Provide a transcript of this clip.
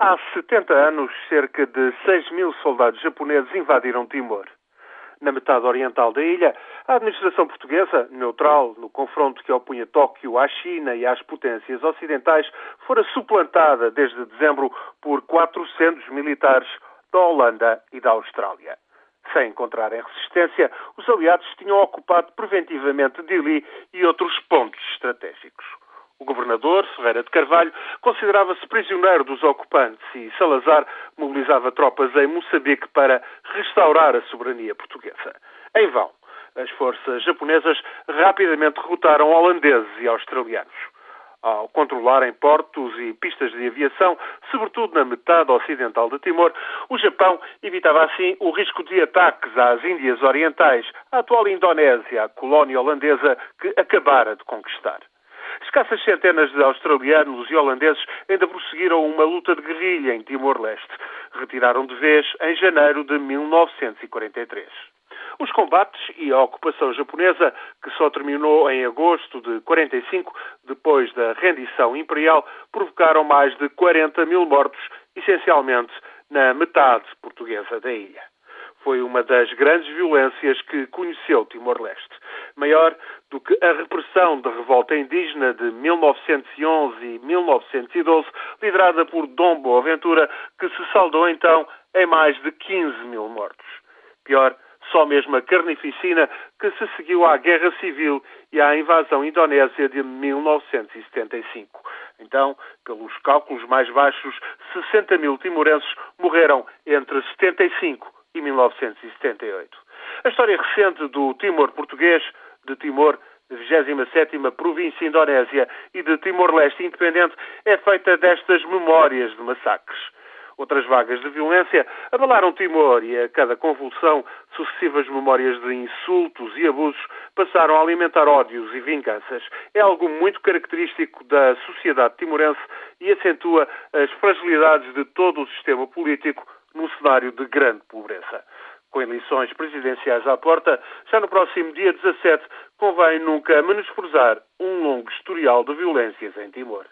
Há 70 anos, cerca de 6 mil soldados japoneses invadiram Timor. Na metade oriental da ilha, a administração portuguesa, neutral no confronto que opunha Tóquio à China e às potências ocidentais, fora suplantada desde dezembro por 400 militares da Holanda e da Austrália. Sem encontrarem resistência, os aliados tinham ocupado preventivamente Dili e outros pontos estratégicos. O governador, Ferreira de Carvalho, considerava-se prisioneiro dos ocupantes e Salazar mobilizava tropas em Moçambique para restaurar a soberania portuguesa. Em vão, as forças japonesas rapidamente derrotaram holandeses e australianos. Ao controlarem portos e pistas de aviação, sobretudo na metade ocidental de Timor, o Japão evitava assim o risco de ataques às Índias Orientais, a atual Indonésia, a colónia holandesa que acabara de conquistar. Escassas centenas de australianos e holandeses ainda prosseguiram uma luta de guerrilha em Timor-Leste. Retiraram de vez em janeiro de 1943. Os combates e a ocupação japonesa, que só terminou em agosto de 45, depois da rendição imperial, provocaram mais de 40 mil mortos, essencialmente na metade portuguesa da ilha foi uma das grandes violências que conheceu Timor-Leste. Maior do que a repressão da revolta indígena de 1911 e 1912, liderada por Dom Boaventura, que se saldou então em mais de 15 mil mortos. Pior, só mesmo a carnificina que se seguiu à Guerra Civil e à invasão indonésia de 1975. Então, pelos cálculos mais baixos, 60 mil timorenses morreram entre 75 e 1978. A história recente do Timor português, de Timor, 27ª província indonésia, e de Timor-Leste independente, é feita destas memórias de massacres. Outras vagas de violência abalaram Timor e a cada convulsão sucessivas memórias de insultos e abusos passaram a alimentar ódios e vinganças. É algo muito característico da sociedade timorense e acentua as fragilidades de todo o sistema político num cenário de grande pobreza. Com eleições presidenciais à porta, já no próximo dia 17, convém nunca menosprezar um longo historial de violências em Timor.